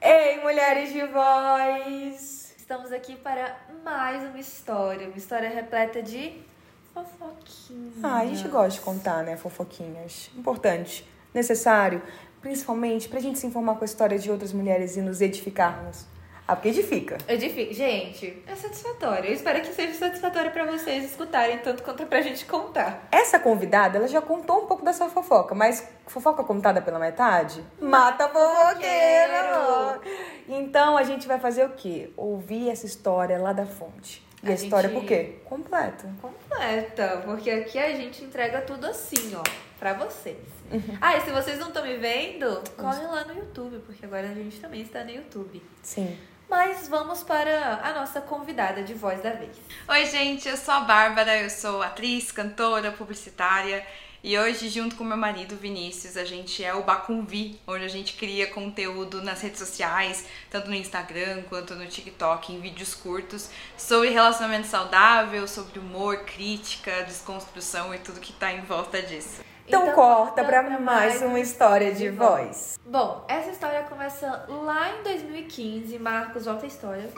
Ei, mulheres de voz! Estamos aqui para mais uma história, uma história repleta de fofoquinha. Ah, a gente gosta de contar, né, fofoquinhas. Importante, necessário, principalmente pra gente se informar com a história de outras mulheres e nos edificarmos. Ah, porque edifica. Edifica. Gente, é satisfatório. Eu espero que seja satisfatório pra vocês escutarem tanto quanto pra gente contar. Essa convidada, ela já contou um pouco dessa fofoca, mas fofoca contada pela metade? Mata fofoqueiro! Então a gente vai fazer o quê? Ouvir essa história lá da fonte. E a, A história gente- por quê? Completa. Completa, porque aqui a gente entrega tudo assim, ó, pra vocês. Ah, e se vocês não estão me vendo, corre lá no YouTube, porque agora a gente também está no YouTube. Sim. Mas vamos para a nossa convidada de voz da vez. Oi, gente, eu sou a Bárbara, eu sou atriz, cantora, publicitária e hoje, junto com meu marido Vinícius, a gente é o Bacunvi, onde a gente cria conteúdo nas redes sociais, tanto no Instagram quanto no TikTok, em vídeos curtos, sobre relacionamento saudável, sobre humor, crítica, desconstrução e tudo que tá em volta disso. Então, Então, corta pra mais mais uma uma história de voz. Bom, essa história começa lá em 2015. Marcos, volta a história.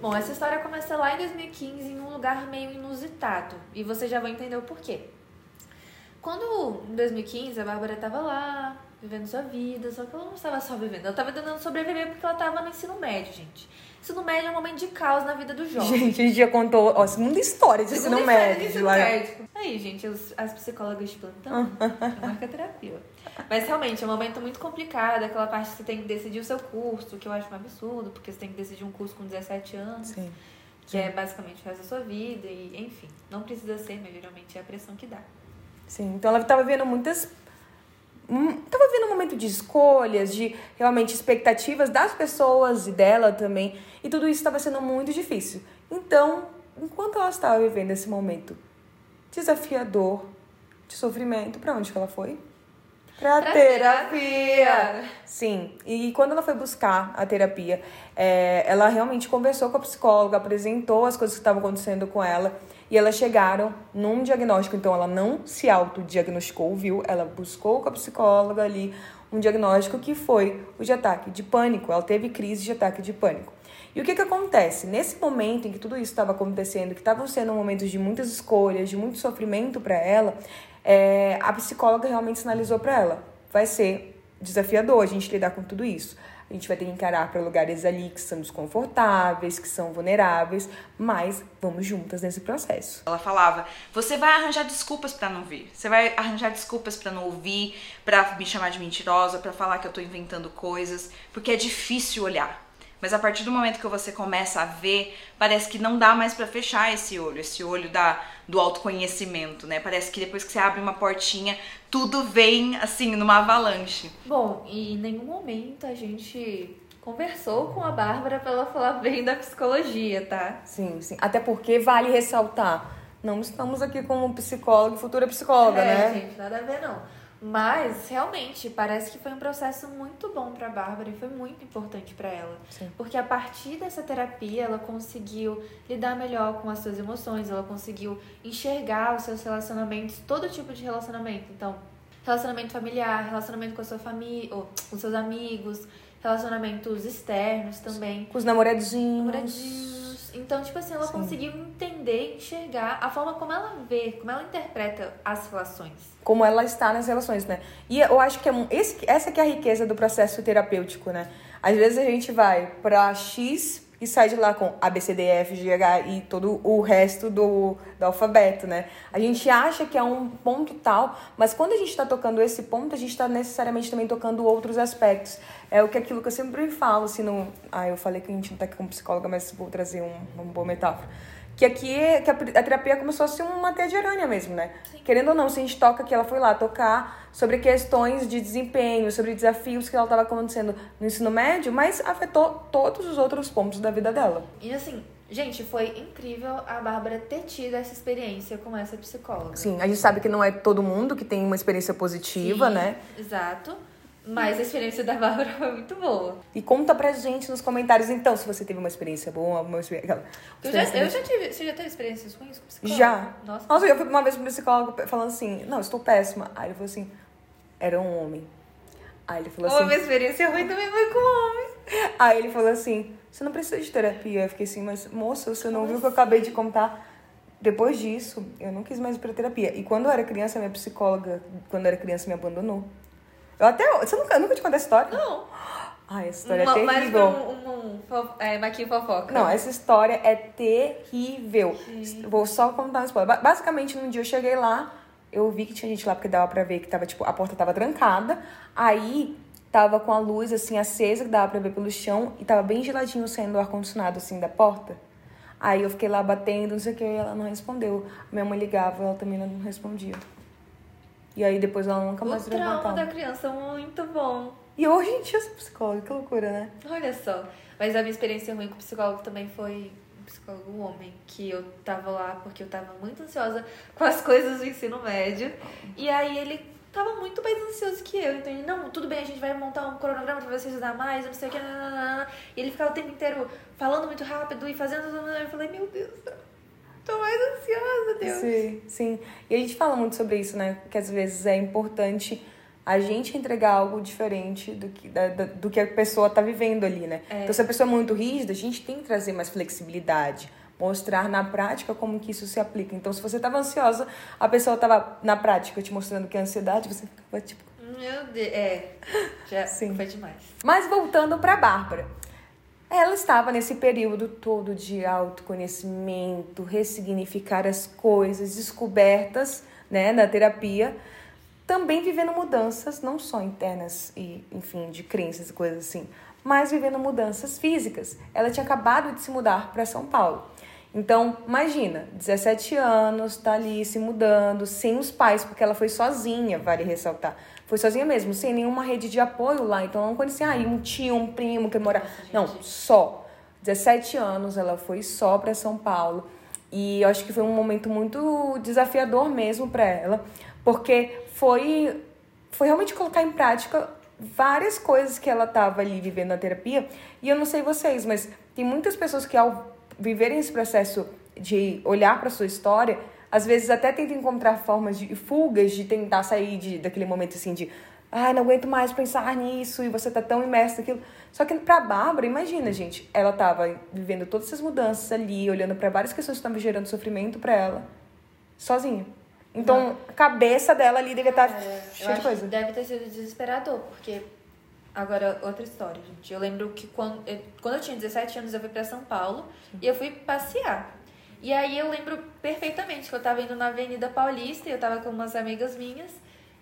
Bom, essa história começa lá em 2015 em um lugar meio inusitado. E vocês já vão entender o porquê. Quando, em 2015, a Bárbara tava lá, vivendo sua vida, só que ela não estava só vivendo, ela estava tentando sobreviver porque ela estava no ensino médio, gente. Ensino médio é um momento de caos na vida do jovem. Gente, a gente já contou, ó, segunda história de ensino Segunda de médio. ensino lá. médio. Aí, gente, os- as psicólogas de plantão, é marca terapia. Mas realmente é um momento muito complicado, aquela parte que você tem que decidir o seu curso, que eu acho um absurdo, porque você tem que decidir um curso com 17 anos, Sim. que é basicamente o resto da sua vida, e enfim, não precisa ser, mas geralmente é a pressão que dá. Sim, então ela estava vendo muitas. Estava vendo um momento de escolhas, de realmente expectativas das pessoas e dela também. E tudo isso estava sendo muito difícil. Então, enquanto ela estava vivendo esse momento desafiador, de sofrimento, para onde que ela foi? Pra, Pra terapia! terapia. Sim, e quando ela foi buscar a terapia, é, ela realmente conversou com a psicóloga, apresentou as coisas que estavam acontecendo com ela e elas chegaram num diagnóstico. Então ela não se autodiagnosticou, viu? Ela buscou com a psicóloga ali um diagnóstico que foi o de ataque de pânico. Ela teve crise de ataque de pânico. E o que que acontece? Nesse momento em que tudo isso estava acontecendo, que estavam sendo momentos de muitas escolhas, de muito sofrimento para ela, é, a psicóloga realmente sinalizou para ela: vai ser desafiador a gente lidar com tudo isso. A gente vai ter que encarar para lugares ali que são desconfortáveis, que são vulneráveis, mas vamos juntas nesse processo. Ela falava: "Você vai arranjar desculpas pra não vir. Você vai arranjar desculpas pra não ouvir, pra me chamar de mentirosa, pra falar que eu tô inventando coisas, porque é difícil olhar. Mas a partir do momento que você começa a ver, parece que não dá mais pra fechar esse olho, esse olho da do autoconhecimento, né? Parece que depois que você abre uma portinha, tudo vem assim numa avalanche. Bom, e em nenhum momento a gente conversou com a Bárbara pra ela falar bem da psicologia, tá? Sim, sim. Até porque vale ressaltar, não estamos aqui como psicóloga futura psicóloga, é, né? gente, nada a ver não. Mas realmente parece que foi um processo muito bom pra Bárbara e foi muito importante pra ela. Sim. Porque a partir dessa terapia ela conseguiu lidar melhor com as suas emoções, ela conseguiu enxergar os seus relacionamentos, todo tipo de relacionamento. Então, relacionamento familiar, relacionamento com a sua família, ou com seus amigos, relacionamentos externos também. Com os namoradinhos. namoradinhos. Então, tipo assim, ela Sim. conseguiu entender, enxergar a forma como ela vê, como ela interpreta as relações. como ela está nas relações, né? E eu acho que é um- esse, essa que é a riqueza do processo terapêutico, né? Às vezes a gente vai pra X e sai de lá com A, B, C, D, E, F, G, H e todo o resto do, do alfabeto, né? A gente acha que é um ponto tal, mas quando a gente tá tocando esse ponto, a gente tá necessariamente também tocando outros aspectos. É o que aquilo que eu sempre falo, assim, no... Ah, eu falei que a gente não tá aqui como psicóloga, mas vou trazer um, uma boa metáfora. Que aqui é- que a, a terapia começou a ser uma teia de aranha mesmo, né? Querendo ou não, se a gente toca que ela foi lá tocar sobre questões de desempenho, sobre desafios que ela estava acontecendo no ensino médio, mas afetou todos os outros pontos da vida dela. E assim, gente, foi incrível a Bárbara ter tido essa experiência com essa psicóloga. Sim, a gente sabe que não é todo mundo que tem uma experiência positiva, Sim, né? Exato. Mas a experiência da Bárbara foi muito boa. E conta pra gente nos comentários, então, se você teve uma experiência boa, uma experiência... aquela Eu já, eu já tive. Você já teve experiências ruins com psicólogo? Já. Nossa. Nossa, eu fui uma vez pro psicólogo falando assim, não, estou péssima. Aí ele falou assim, era um homem. Aí ele falou Uma assim, minha experiência ruim também foi com homem. aí ele falou assim, você não precisa de terapia. Eu fiquei assim, mas moça, você não viu o que eu acabei de contar? Depois disso, eu não quis mais ir pra terapia. E quando eu era criança, minha psicóloga, quando eu era criança, me abandonou. Eu até. Você nunca, nunca te contei essa história? Não. Ai, essa história Uma- é mais terrível. um, um, um fo- é, Maquinho fofoca. Não, essa história é terrível. Vou só contar um spoiler. Ba- Basicamente, num dia eu cheguei lá, eu vi que tinha gente lá, porque dava pra ver que tava, tipo, a porta tava trancada. Aí tava com a luz, assim, acesa, que dava pra ver pelo chão, e tava bem geladinho saindo o ar-condicionado, assim, da porta. Aí eu fiquei lá batendo, não sei o que, e ela não respondeu. Minha mãe ligava, ela também não respondia. E aí depois ela nunca O mais trauma levantava. da criança é muito bom. E hoje em dia eu sou psicóloga, que loucura, né? Olha só. Mas a minha experiência ruim com psicólogo também foi um psicólogo homem. Que eu tava lá porque eu tava muito ansiosa com as coisas do ensino médio. E aí ele tava muito mais ansioso que eu. Então ele, não, tudo bem, a gente vai montar um cronograma pra você estudar mais, não sei o que. nananana. E ele ficava o tempo inteiro falando muito rápido e fazendo. Eu falei, meu Deus, tô mais ansiosa, Deus. Sim, sim. E a gente fala muito sobre isso, né? Que às vezes é importante a gente entregar algo diferente do que, da- da- do que a pessoa tá vivendo ali, né? Então, se a pessoa é muito rígida, a gente tem que trazer mais flexibilidade. Mostrar na prática como que isso se aplica. Então, se você tava ansiosa, a pessoa tava na prática te mostrando que é ansiedade, você ficava tipo... Meu Deus. É. Já Sim. foi demais. Mas voltando pra Bárbara. Ela estava nesse período todo de autoconhecimento, ressignificar as coisas, descobertas, né, na terapia, também vivendo mudanças, não só internas e, enfim, de crenças e coisas assim, mas vivendo mudanças físicas. Ela tinha acabado de se mudar para São Paulo. Então, imagina, 17 anos, tá ali se mudando, sem os pais, porque ela foi sozinha, vale ressaltar. Foi sozinha mesmo, sem nenhuma rede de apoio lá. Então, não conhecia aí um tio, um primo que mora. Não, só. 17 anos, ela foi só para São Paulo. E eu acho que foi um momento muito desafiador mesmo para ela, porque foi, foi realmente colocar em prática várias coisas que ela estava ali vivendo na terapia. E eu não sei vocês, mas tem muitas pessoas que ao viverem esse processo de olhar para sua história, às vezes até tentam encontrar formas de fugas de tentar sair de, daquele momento assim de ai, não aguento mais pensar nisso e você tá tão imerso naquilo. Só que pra Bárbara, imagina, gente, ela tava vivendo todas essas mudanças ali, olhando para várias questões que estavam gerando sofrimento para ela, sozinha. Então, a cabeça dela ali devia estar É, eu cheia de coisa. deve ter sido desesperador, porque. Agora, outra história, gente. Eu lembro que quando eu, quando eu tinha 17 anos, eu fui pra São Paulo e eu fui passear. E aí eu lembro perfeitamente que eu tava indo na Avenida Paulista e eu tava com umas amigas minhas.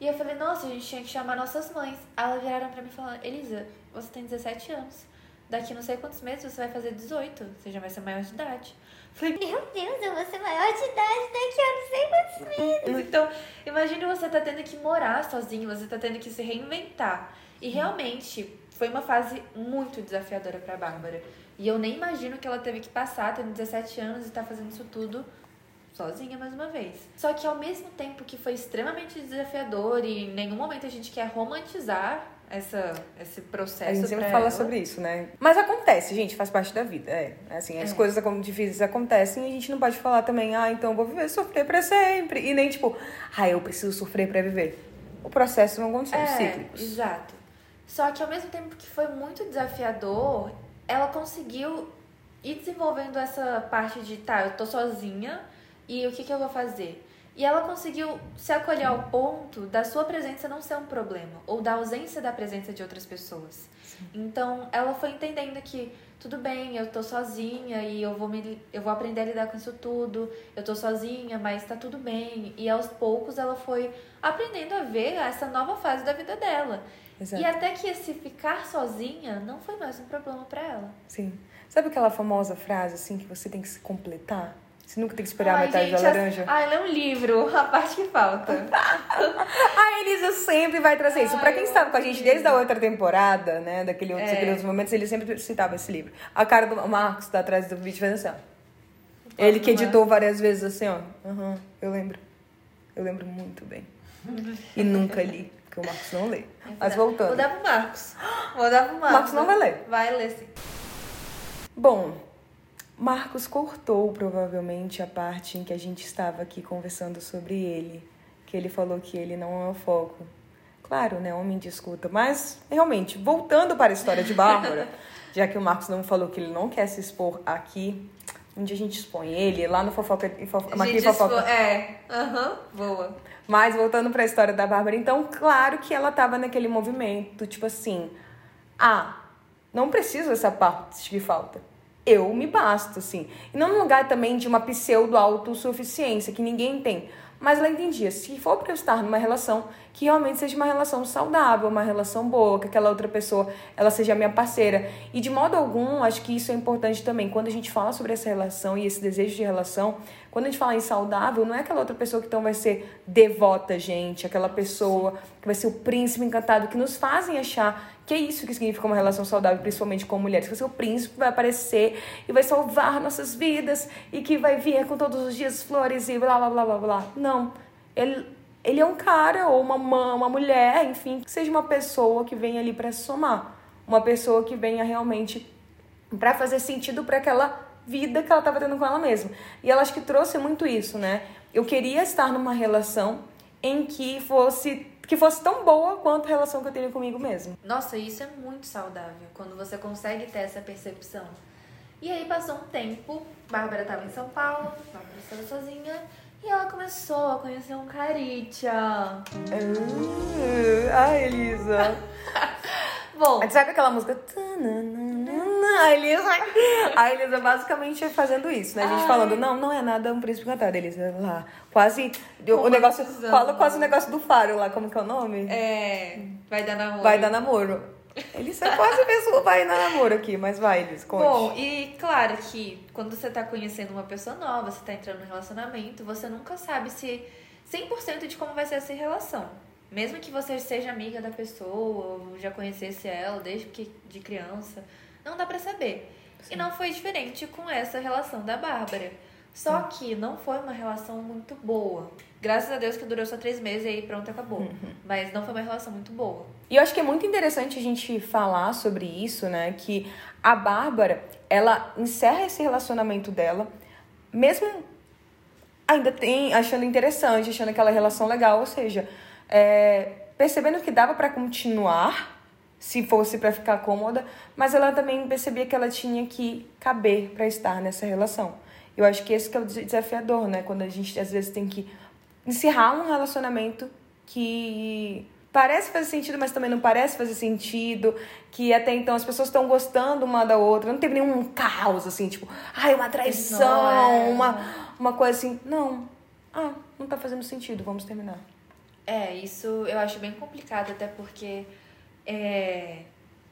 E eu falei, nossa, a gente tinha que chamar nossas mães. Elas viraram pra mim e falaram, Elisa, você tem 17 anos. Daqui não sei quantos meses você vai fazer 18. Você já vai ser maior de idade. Falei, Meu Deus, eu vou ser maior de idade daqui a não sei quantos meses. Então, imagine você tá tendo que morar sozinho, você tá tendo que se reinventar. E realmente foi uma fase muito desafiadora pra Bárbara. E eu nem imagino que ela teve que passar, tendo 17 anos e tá fazendo isso tudo sozinha mais uma vez. Só que ao mesmo tempo que foi extremamente desafiador e em nenhum momento a gente quer romantizar essa, esse processo A gente sempre fala ela. sobre isso, né? Mas acontece, gente, faz parte da vida. É, assim, as É. coisas difíceis acontecem e a gente não pode falar também, ah, então eu vou viver sofrer pra sempre. E nem tipo, ah, eu preciso sofrer pra viver. O processo não aconteceu, É, cíclicos. exato. Só que ao mesmo tempo que foi muito desafiador, ela conseguiu ir desenvolvendo essa parte de, tá, eu tô sozinha e o que, que eu vou fazer? E ela conseguiu se acolher ao ponto da sua presença não ser um problema, ou da ausência da presença de outras pessoas. Então, ela foi entendendo que tudo bem, eu tô sozinha e eu vou, me, eu vou aprender a lidar com isso tudo. Eu tô sozinha, mas tá tudo bem. E aos poucos ela foi aprendendo a ver essa nova fase da vida dela. Exato. E até que esse ficar sozinha não foi mais um problema pra ela. Sim. Sabe aquela famosa frase, assim, que você tem que se completar? Você nunca tem que esperar a Ai, metade gente, da as- laranja? Ai, lê um livro, a parte que falta. A Elisa sempre vai trazer isso. Pra quem estava com a gente desde a outra temporada, né? Daquele outro, É. outros momentos, ele sempre citava esse livro. A cara do Marcos tá atrás do vídeo fazendo assim, ó. Ele que editou várias vezes assim, ó. Aham, eu lembro. Eu lembro muito bem. E nunca li, porque o Marcos não lê. Mas Vou voltando. dar pro Marcos. Vou dar pro Marcos. Marcos não vai ler. Vai ler sim. Bom, Marcos cortou provavelmente a parte em que a gente estava aqui conversando sobre ele, que ele falou que ele não é o foco. Claro, né, homem de escuta, mas realmente, voltando para a história de Bárbara, já que o Marcos não falou que ele não quer se expor aqui, um dia a gente expõe ele lá no Fofoca e Fofoca. Gente, isso- É, aham, boa. Mas voltando pra história da Bárbara, então, claro que ela tava naquele movimento, tipo assim, ah, não preciso dessa parte que falta. Eu me basto, assim. E não num lugar também de uma pseudo-autossuficiência, que ninguém tem. Mas ela entendia, se for pra eu estar numa relação, que realmente seja uma relação saudável, uma relação boa, que aquela outra pessoa, ela seja minha parceira. E de modo algum, acho que isso é importante também. Quando a gente fala sobre essa relação e esse desejo de relação, quando a gente fala em saudável, não é aquela outra pessoa que então vai ser devota, gente, aquela pessoa que vai ser o príncipe encantado, que nos fazem achar que é isso que significa uma relação saudável, principalmente com mulheres, que o príncipe que vai aparecer e vai salvar nossas vidas e que vai vir com todos os dias flores e blá blá blá blá blá. Não. Ele, ele é um cara ou uma, ma- uma mulher, enfim, que seja uma pessoa que venha ali para somar. Uma pessoa que venha realmente para fazer sentido para aquela vida que ela estava tendo com ela mesma. E ela acho que trouxe muito isso, né? Eu queria estar numa relação em que fosse que fosse tão boa quanto a relação que eu tenho comigo mesmo. Nossa, isso é muito saudável, quando você consegue ter essa percepção. E aí passou um tempo, Bárbara estava em São Paulo, Bárbara estava sozinha, e ela começou a conhecer um caritia. Uh, ai, Elisa. Bom, Sabe aquela música? A Elisa, a Elisa basicamente fazendo isso, né? A gente Ai. falando, não, não é nada um príncipe encantado, Elisa. Lá, quase. O negócio. Fala quase o negócio do faro lá, como que é o nome? é, vai dar namoro. Vai dar namoro. Elisa é quase a pessoa vai dar namoro aqui, mas vai, Elisa, conte. Bom, e claro que quando você tá conhecendo uma pessoa nova, você tá entrando num relacionamento, você nunca sabe se 100% de como vai ser essa relação. Mesmo que você seja amiga da pessoa, ou já conhecesse ela desde que de criança, não dá pra saber. E não foi diferente com essa relação da Bárbara. Só que não foi uma relação muito boa. Graças a Deus que durou só três meses e aí pronto, acabou. Mas não foi uma relação muito boa. E eu acho que é muito interessante a gente falar sobre isso, né? Que a Bárbara, ela encerra esse relacionamento dela, mesmo ainda tem, achando interessante, achando aquela relação legal, ou seja, é, percebendo que dava pra continuar, se fosse pra ficar cômoda, mas ela também percebia que ela tinha que caber pra estar nessa relação. Eu acho que esse que é o desafiador, né? Quando a gente às vezes tem que encerrar um relacionamento que parece fazer sentido, mas também não parece fazer sentido, que até então as pessoas estão gostando uma da outra, não teve nenhum caos assim, tipo, ai, uma traição, é. uma uma coisa assim, não. Ah, não tá fazendo sentido, vamos terminar. É, isso eu acho bem complicado, até porque é,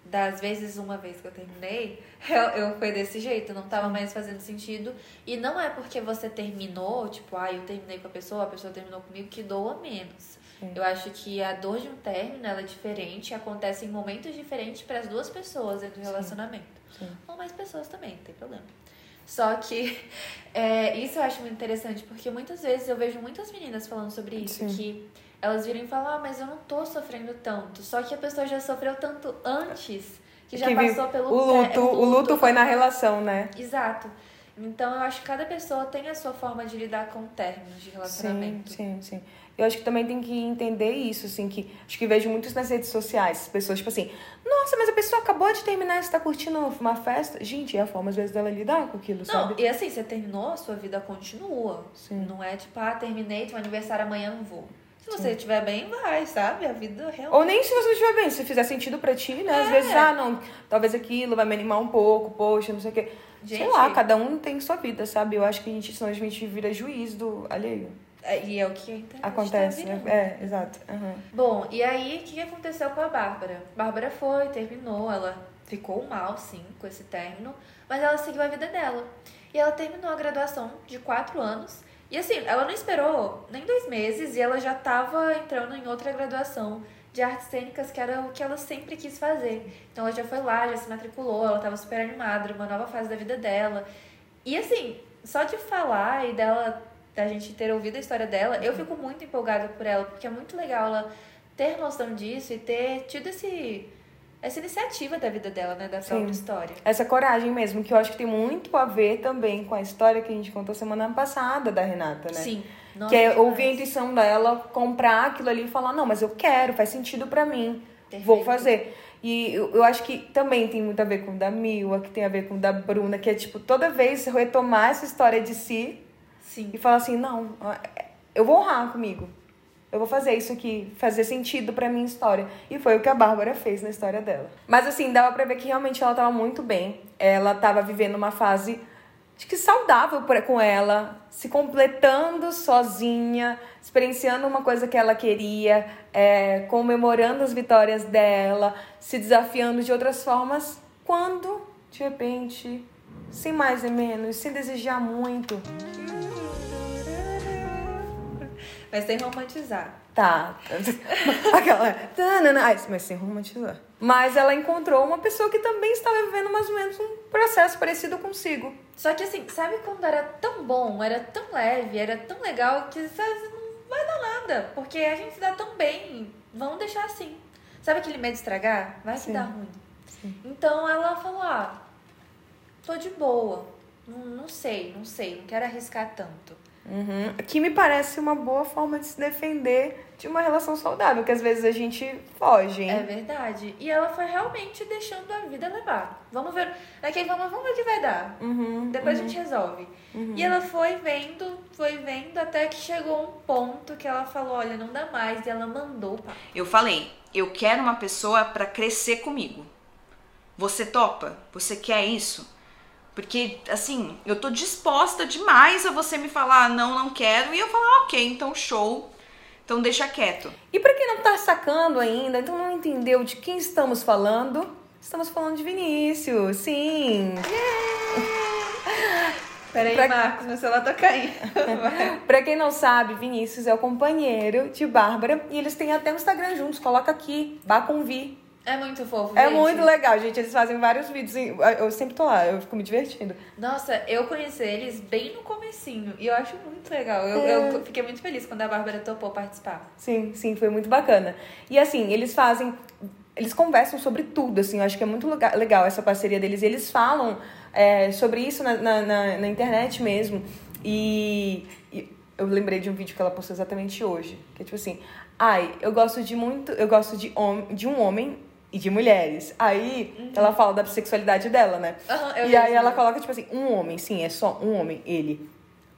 das vezes, uma vez que eu terminei, eu, eu foi desse jeito, não tava mais fazendo sentido. E não é porque você terminou, tipo, ah, eu terminei com a pessoa, a pessoa terminou comigo, que doa menos. Eu acho que a dor de um término ela é diferente, acontece em momentos diferentes para as duas pessoas dentro do relacionamento. Sim. Ou mais pessoas também, não tem problema. Só que é, isso eu acho muito interessante, porque muitas vezes eu vejo muitas meninas falando sobre isso, Sim. que elas viram e falam, ah, mas eu não tô sofrendo tanto. Só que a pessoa já sofreu tanto antes, que já Que passou pelo o luto, té- o luto foi na relação, né? Exato. Então eu acho que cada pessoa tem a sua forma de lidar com términos de Sim, relacionamento. sim, sim. Eu acho que também tem que entender isso, assim, que acho que vejo muito isso nas redes sociais, as pessoas, tipo assim, nossa, mas a pessoa acabou de terminar e você tá curtindo uma festa. Gente, é a forma, às vezes, dela lidar com aquilo, Não, sabe? e assim, você terminou, a sua vida continua. Sim. Não é tipo, ah, terminei, teu aniversário amanhã não vou. Se você estiver bem, vai, sabe? A vida realmente. Ou nem se você não estiver bem, se fizer sentido pra ti, né? Às É. vezes, ah, não, talvez aquilo vai me animar um pouco, poxa, não sei o quê. Sei Gente. lá, cada um tem sua vida, sabe? Eu acho que a gente, senão a gente vira juiz do alheio. É, E é o que a internet Acontece, tá né? É, exato. Aham. Bom, e aí, o que aconteceu com a Bárbara? Bárbara foi, terminou, ela ficou mal, sim, com esse término, mas ela seguiu a vida dela. E ela terminou a graduação de quatro anos. E assim, ela não esperou nem dois meses e ela já estava entrando em outra graduação de artes cênicas, que era o que ela sempre quis fazer. Então ela já foi lá, já se matriculou, ela estava super animada, uma nova fase da vida dela. E assim, só de falar e dela da gente ter ouvido a história dela. Eu fico muito empolgada por ela, porque é muito legal ela ter noção disso e ter tido esse, essa iniciativa da vida dela, né? Da própria história. Essa coragem mesmo, que eu acho que tem muito a ver também com a história que a gente contou semana passada da Renata, né? Sim. Nossa, que é demais. ouvir a intuição dela, comprar aquilo ali e falar, não, mas eu quero, faz sentido pra mim, vou Perfeito. fazer. E eu, eu acho que também tem muito a ver com o da Mila, que tem a ver com o da Bruna, que é tipo, toda vez retomar essa história de si Sim. e falar assim, não, eu vou honrar comigo. Eu vou fazer isso aqui, fazer sentido pra minha história. E foi o que a Bárbara fez na história dela. Mas assim, dava pra ver que realmente ela tava muito bem. Ela tava vivendo uma fase acho que saudável pra- com ela, se completando sozinha, experienciando uma coisa que ela queria, é, comemorando as vitórias dela, se desafiando de outras formas, quando, de repente, sem mais nem menos, sem desejar muito, Mas sem romantizar. Tá. Aquela. mas sem romantizar. Mas ela encontrou uma pessoa que também estava vivendo mais ou menos um processo parecido consigo. Só que assim, sabe quando era tão bom, era tão leve, era tão legal que sabe, não vai dar nada. Porque a gente se dá tão bem, vamos deixar assim. Sabe aquele medo de estragar? Vai que Sim. dá ruim. Então ela falou, ah, tô de boa. Não, não sei, não sei, não quero arriscar tanto. Uhum. Que me parece uma boa forma de se defender de uma relação saudável, que às vezes a gente foge, hein? É verdade. E ela foi realmente deixando a vida levar. Vamos ver. Daqui vamos, vamos ver o que vai dar. Uhum, Depois a gente resolve. E ela foi vendo, foi vendo, até que chegou um ponto que ela falou, olha, não dá mais. E ela mandou papo. Eu falei, eu quero uma pessoa pra crescer comigo. Você topa? Você quer isso? Porque, assim, eu tô disposta demais a você me falar, não, não quero, e eu falar, ok, então show, então deixa quieto. E pra quem não tá sacando ainda, então não entendeu de quem estamos falando, estamos falando de Vinícius, sim. Peraí, Pra- Marcos, meu celular tá caindo. Pra quem não sabe, Vinícius é o companheiro de Bárbara e eles têm até um Instagram juntos. Coloca aqui, Bacunvi. É muito fofo, É gente. muito legal, gente. Eles fazem vários vídeos. Eu sempre tô lá, eu fico me divertindo. Nossa, eu conheci eles bem no comecinho. E eu acho muito legal. Eu, É. eu fiquei muito feliz quando a Bárbara topou participar. Sim, sim, foi muito bacana. E assim, eles fazem. Eles conversam sobre tudo, assim, eu acho que é muito lega- legal essa parceria deles. E eles falam é, sobre isso na, na, na- na internet mesmo. E, e eu lembrei de um vídeo que ela postou exatamente hoje. Que é tipo assim, ai, eu gosto de muito. Eu gosto de, hom de um homem e de mulheres. Aí ela fala da sexualidade dela, né? Eu e aí ela mesmo. coloca, tipo assim, um homem, sim, é só um homem, ele.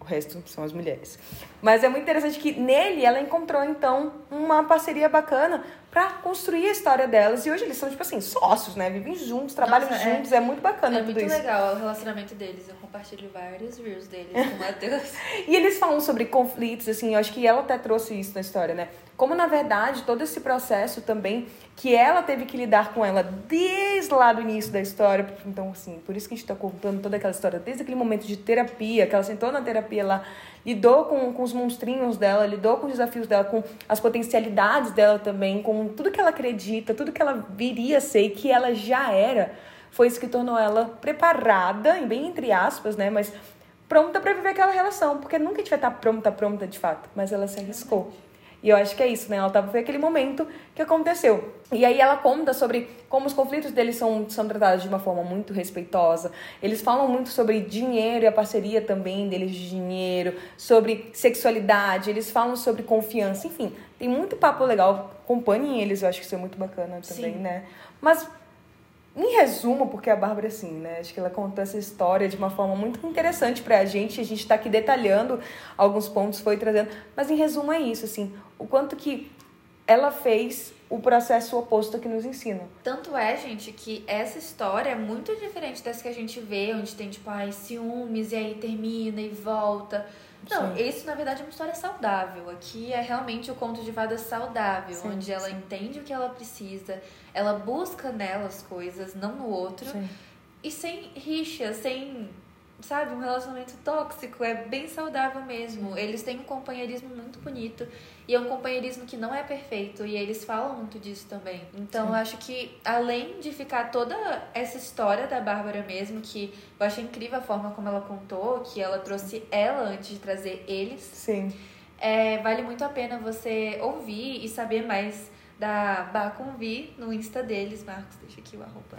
O resto são as mulheres. Mas é muito interessante que nele ela encontrou, então, uma parceria bacana pra construir a história delas. E hoje eles são, tipo assim, sócios, né? Vivem juntos, trabalham Nossa, é. juntos. É, muito bacana É tudo muito isso. legal o relacionamento deles. Eu compartilho vários reels deles com o Matheus. E eles falam sobre conflitos, assim, eu acho que ela até trouxe isso na história, né? Como, na verdade, todo esse processo também, que ela teve que lidar com ela desde lá do início da história. Então, assim, por isso que a gente tá contando toda aquela história, desde aquele momento de terapia, que ela sentou na terapia lá, lidou com, com os monstrinhos dela, lidou com os desafios dela, com as potencialidades dela também, com tudo que ela acredita, tudo que ela viria a ser e que ela já era. Foi isso que tornou ela preparada, bem entre aspas, né? Mas pronta pra viver aquela relação, porque nunca a gente vai estar pronta, pronta de fato, mas ela se arriscou. E eu acho que é isso, né? Ela tava foi aquele momento que aconteceu. E aí ela conta sobre como os conflitos deles são, são tratados de uma forma muito respeitosa. Eles falam muito sobre dinheiro e a parceria também deles de dinheiro, sobre sexualidade, eles falam sobre confiança, enfim, tem muito papo legal. Acompanhem eles, eu acho que isso é muito bacana também, Sim. né? Mas em resumo, porque a Bárbara, assim, né? Acho que ela contou essa história de uma forma muito interessante pra gente. A gente tá aqui detalhando alguns pontos, foi trazendo. Mas em resumo é isso, assim. O quanto que ela fez o processo oposto que nos ensina. Tanto é, gente, que essa história é muito diferente dessa que a gente vê, onde tem, tipo, ai, ciúmes, e aí termina e volta. Não, Sim. isso na verdade é uma história saudável. Aqui é realmente o conto de fadas saudável, Sim, onde ela sim. entende o que ela precisa, ela busca nela as coisas, não no outro, e sem rixa, sem sabe, um relacionamento tóxico, é bem saudável mesmo. Eles têm um companheirismo muito bonito e é um companheirismo que não é perfeito e eles falam muito disso também. Então eu acho que além de ficar toda essa história da Bárbara mesmo, que eu achei incrível a forma como ela contou, que ela trouxe ela antes de trazer eles, Sim. é, vale muito a pena você ouvir e saber mais da Bacunvi no Insta deles. Marcos, deixa aqui o arroba.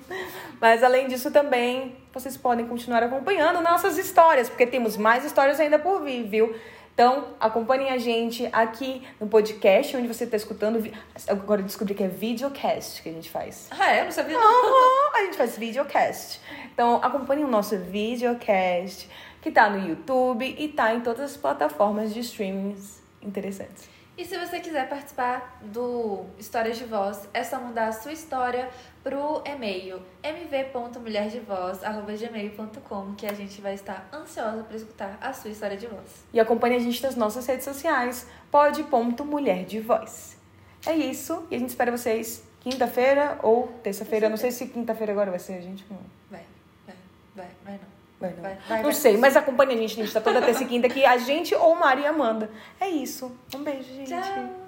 Mas além disso também, vocês podem continuar acompanhando nossas histórias, porque temos mais histórias ainda por vir, viu? Então, acompanhem a gente aqui no podcast, onde você está escutando. Agora eu descobri que é videocast que a gente faz. Ah, é? Eu não sabia não. A gente faz videocast. Então, acompanhem o nosso videocast, que tá no YouTube e tá em todas as plataformas de streamings interessantes. E se você quiser participar do Histórias de Voz, é só mandar a sua história pro e-mail mv.mulherdevoz.gmail.com que a gente vai estar ansiosa para escutar a sua história de voz. E acompanhe a gente nas nossas redes sociais, pod.mulher de voz. É isso, e a gente espera vocês quinta-feira ou terça-feira. Não sei se quinta-feira agora vai ser, a gente. Vai, vai, vai, vai não. Vai, não. Vai, vai, não sei, mas acompanhe a gente, a gente tá toda terça e quinta aqui, a gente ou Maria Amanda. É isso. Um beijo, gente. Tchau!